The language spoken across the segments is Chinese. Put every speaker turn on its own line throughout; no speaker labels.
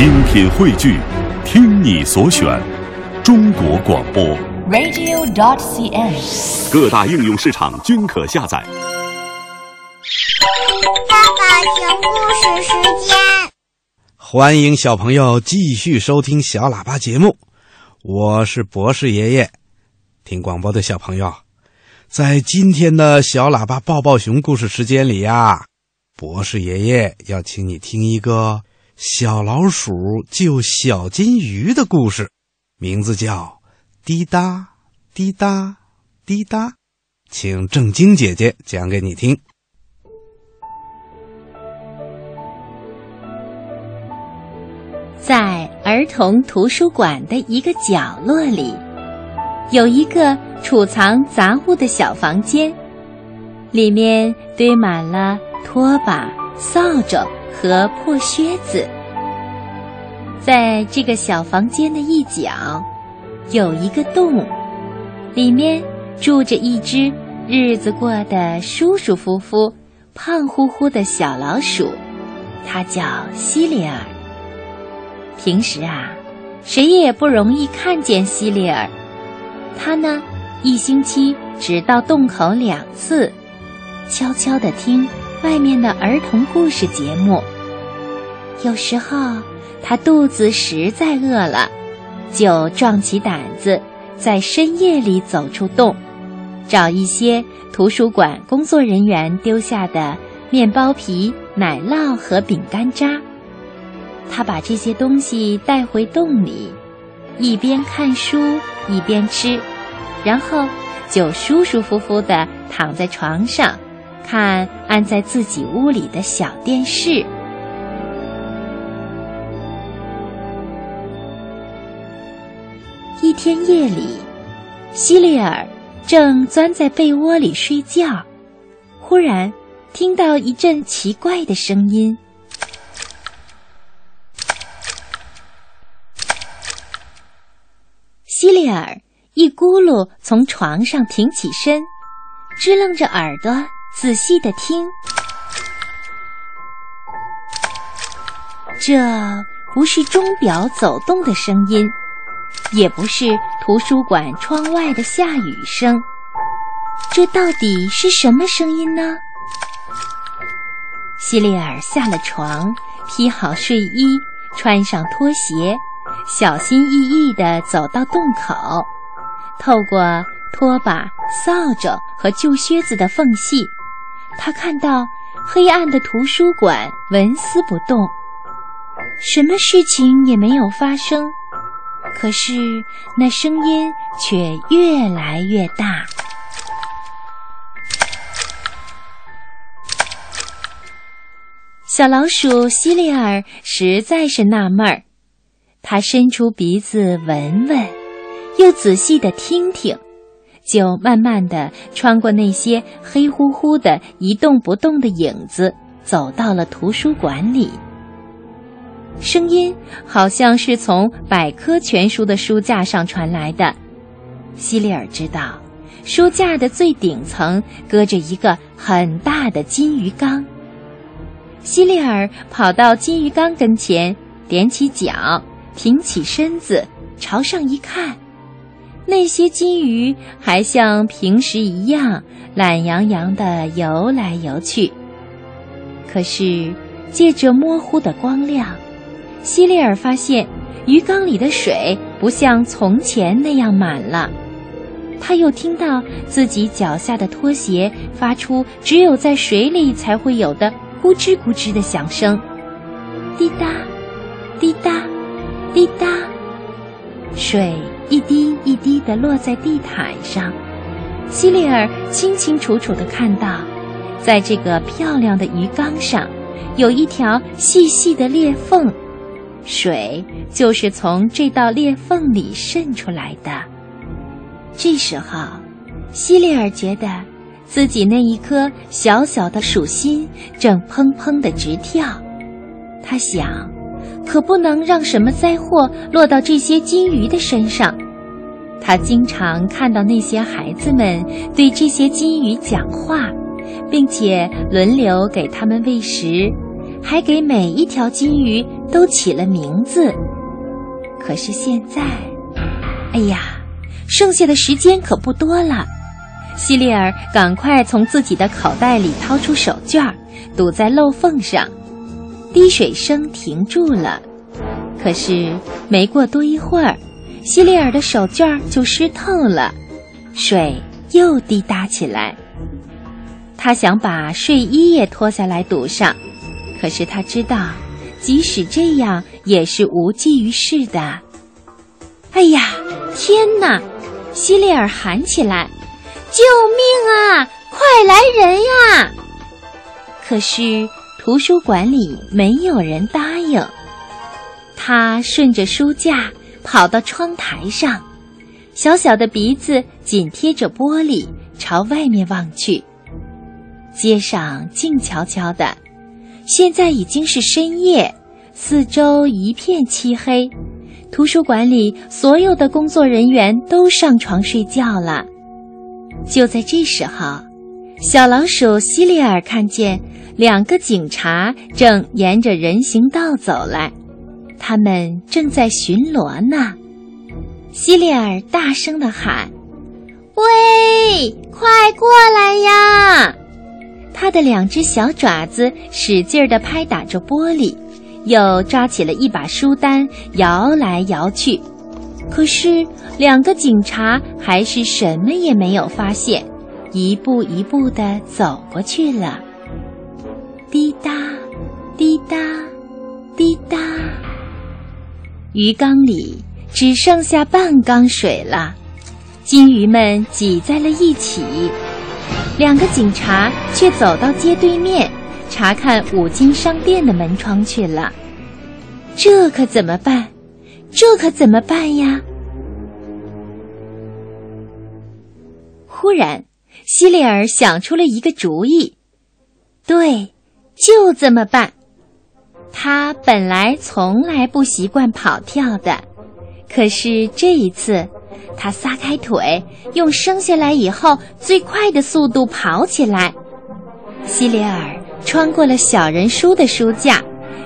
精品汇聚，听你所选，中国广播。
radio.dot.cn，。
各大应用市场均可下载。
爸爸听故事时间。
欢迎小朋友继续收听小喇叭节目，我是博士爷爷。听广播的小朋友，在今天的小喇叭抱抱熊故事时间里呀，博士爷爷要请你听一个小老鼠救小金鱼的故事，名字叫《滴答滴答滴答》，请正晶姐姐讲给你听。
在儿童图书馆的一个角落里，有一个储藏杂物的小房间，里面堆满了拖把、扫帚和破靴子。在这个小房间的一角，有一个洞，里面住着一只日子过得舒舒服服、胖乎乎的小老鼠，它叫西里尔。平时啊，谁也不容易看见西里尔。他呢，一星期只到洞口两次，悄悄地听外面的儿童故事节目。有时候他肚子实在饿了，就壮起胆子，在深夜里走出洞，找一些图书馆工作人员丢下的面包皮、奶酪和饼干渣。他把这些东西带回洞里，一边看书一边吃，然后就舒舒服服地躺在床上，看安在自己屋里的小电视。一天夜里，希利尔正钻在被窝里睡觉，忽然听到一阵奇怪的声音。希里尔一咕噜从床上挺起身，支棱着耳朵仔细的听。这不是钟表走动的声音，也不是图书馆窗外的下雨声，这到底是什么声音呢？西里尔下了床，披好睡衣，穿上拖鞋。小心翼翼地走到洞口，透过拖把、扫帚和旧靴子的缝隙，他看到黑暗的图书馆纹丝不动，什么事情也没有发生。可是那声音却越来越大。小老鼠希利尔实在是纳闷儿。他伸出鼻子闻闻，又仔细的听听，就慢慢的穿过那些黑乎乎的一动不动的影子，走到了图书馆里。声音好像是从百科全书的书架上传来的。希利尔知道，书架的最顶层搁着一个很大的金鱼缸。希利尔跑到金鱼缸跟前，踮起脚。挺起身子，朝上一看，那些金鱼还像平时一样懒洋洋地游来游去。可是，借着模糊的光亮，西里尔发现鱼缸里的水不像从前那样满了。他又听到自己脚下的拖鞋发出只有在水里才会有的咕吱咕吱的响声，滴答，滴答。滴答，水一滴一滴地落在地毯上。希利尔清清楚楚地看到，在这个漂亮的鱼缸上，有一条细细的裂缝，水就是从这道裂缝里渗出来的。这时候，希利尔觉得自己那一颗小小的鼠心正砰砰地直跳。他想。可不能让什么灾祸落到这些金鱼的身上。他经常看到那些孩子们对这些金鱼讲话，并且轮流给它们喂食，还给每一条金鱼都起了名字。可是现在，哎呀，剩下的时间可不多了。西利尔赶快从自己的口袋里掏出手绢，堵在漏缝上。滴水声停住了，可是没过多一会儿，西利尔的手绢就湿透了，水又滴答起来。他想把睡衣也脱下来堵上，可是他知道，即使这样也是无济于事的。哎呀，天哪！西利尔喊起来：“救命啊！快来人呀！”可是图书馆里没有人答应。他顺着书架跑到窗台上，小小的鼻子紧贴着玻璃，朝外面望去。街上静悄悄的，现在已经是深夜，四周一片漆黑。图书馆里所有的工作人员都上床睡觉了。就在这时候，小老鼠西利尔看见两个警察正沿着人行道走来，他们正在巡逻呢。西利尔大声地喊：“喂，快过来呀！”他的两只小爪子使劲地拍打着玻璃，又抓起了一把书单，摇来摇去。可是两个警察还是什么也没有发现，一步一步地走过去了。滴答，滴答，滴答。鱼缸里只剩下半缸水了，金鱼们挤在了一起。两个警察却走到街对面，查看五金商店的门窗去了。这可怎么办？这可怎么办呀？忽然，西里尔想出了一个主意。对，就这么办。他本来从来不习惯跑跳的，可是这一次。他撒开腿，用生下来以后最快的速度跑起来。西里尔穿过了小人书的书架，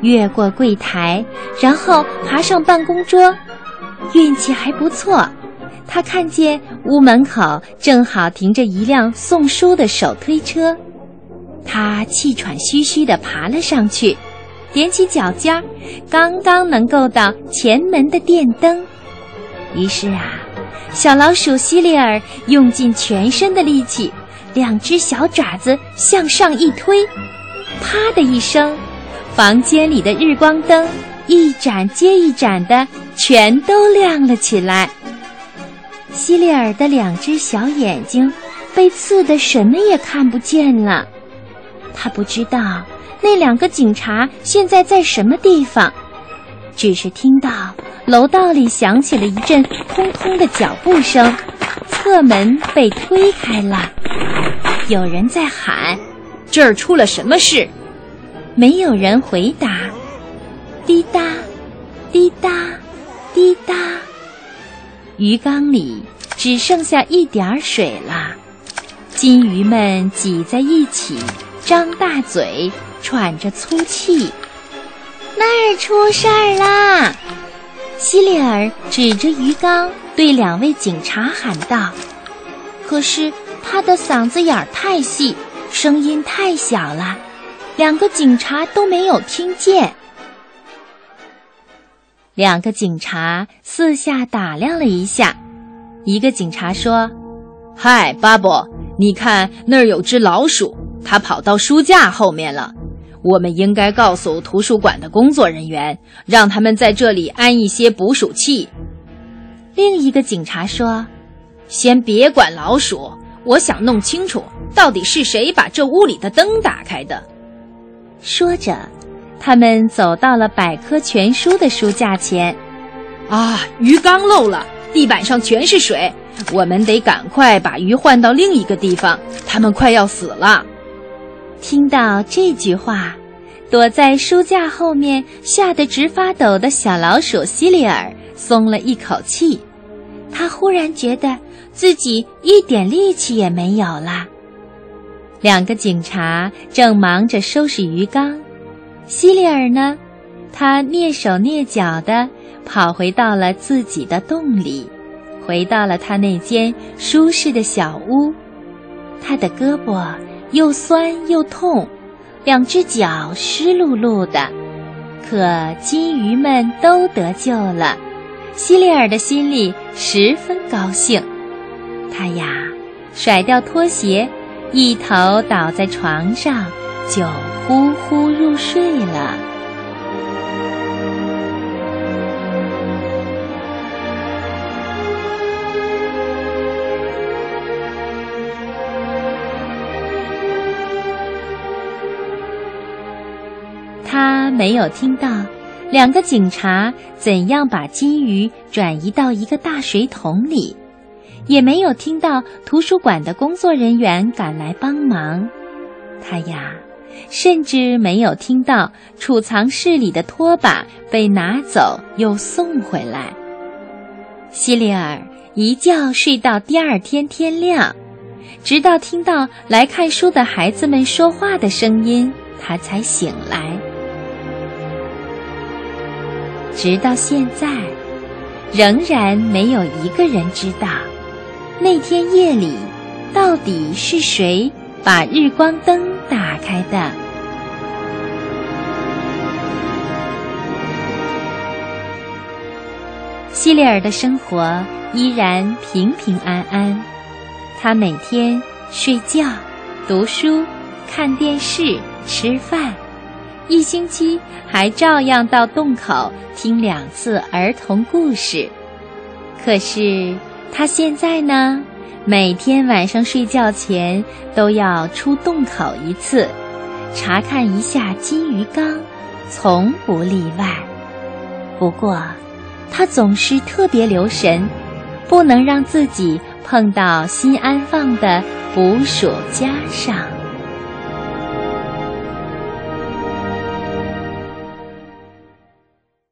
越过柜台，然后爬上办公桌。运气还不错，他看见屋门口正好停着一辆送书的手推车。他气喘吁吁地爬了上去，踮起脚尖儿，刚刚能够到前门的电灯。于是啊。小老鼠西里尔用尽全身的力气，两只小爪子向上一推，啪的一声，房间里的日光灯一盏接一盏的全都亮了起来。西里尔的两只小眼睛被刺得什么也看不见了，他不知道那两个警察现在在什么地方，只是听到。楼道里响起了一阵通通的脚步声，侧门被推开了，有人在喊：“
这儿出了什么事？”
没有人回答。滴答，滴答，滴答，鱼缸里只剩下一点儿水了，金鱼们挤在一起，张大嘴，喘着粗气。那儿出事儿啦！西里尔指着鱼缸对两位警察喊道：“可是他的嗓子眼儿太细，声音太小了，两个警察都没有听见。”两个警察四下打量了一下，一个警察说：“
嗨，巴布，你看那儿有只老鼠，它跑到书架后面了。”我们应该告诉图书馆的工作人员，让他们在这里安一些捕鼠器。
另一个警察说：“
先别管老鼠，我想弄清楚到底是谁把这屋里的灯打开的。”
说着，他们走到了百科全书的书架前。
啊，鱼缸漏了，地板上全是水，我们得赶快把鱼换到另一个地方，它们快要死了。
听到这句话，躲在书架后面吓得直发抖的小老鼠希里尔松了一口气。他忽然觉得自己一点力气也没有了。两个警察正忙着收拾鱼缸，西里尔呢，他蹑手蹑脚地跑回到了自己的洞里，回到了他那间舒适的小屋。他的胳膊又酸又痛，两只脚湿漉漉的，可金鱼们都得救了。希利尔的心里十分高兴，他呀，甩掉拖鞋，一头倒在床上，就呼呼入睡了。他没有听到两个警察怎样把金鱼转移到一个大水桶里，也没有听到图书馆的工作人员赶来帮忙。他呀，甚至没有听到储藏室里的拖把被拿走又送回来。希利尔一觉睡到第二天天亮，直到听到来看书的孩子们说话的声音，他才醒来。直到现在，仍然没有一个人知道，那天夜里到底是谁把日光灯打开的。希利尔的生活依然平平安安，他每天睡觉、读书、看电视、吃饭。一星期还照样到洞口听两次儿童故事，可是他现在呢，每天晚上睡觉前都要出洞口一次，查看一下金鱼缸，从不例外。不过，他总是特别留神，不能让自己碰到新安放的捕鼠夹上。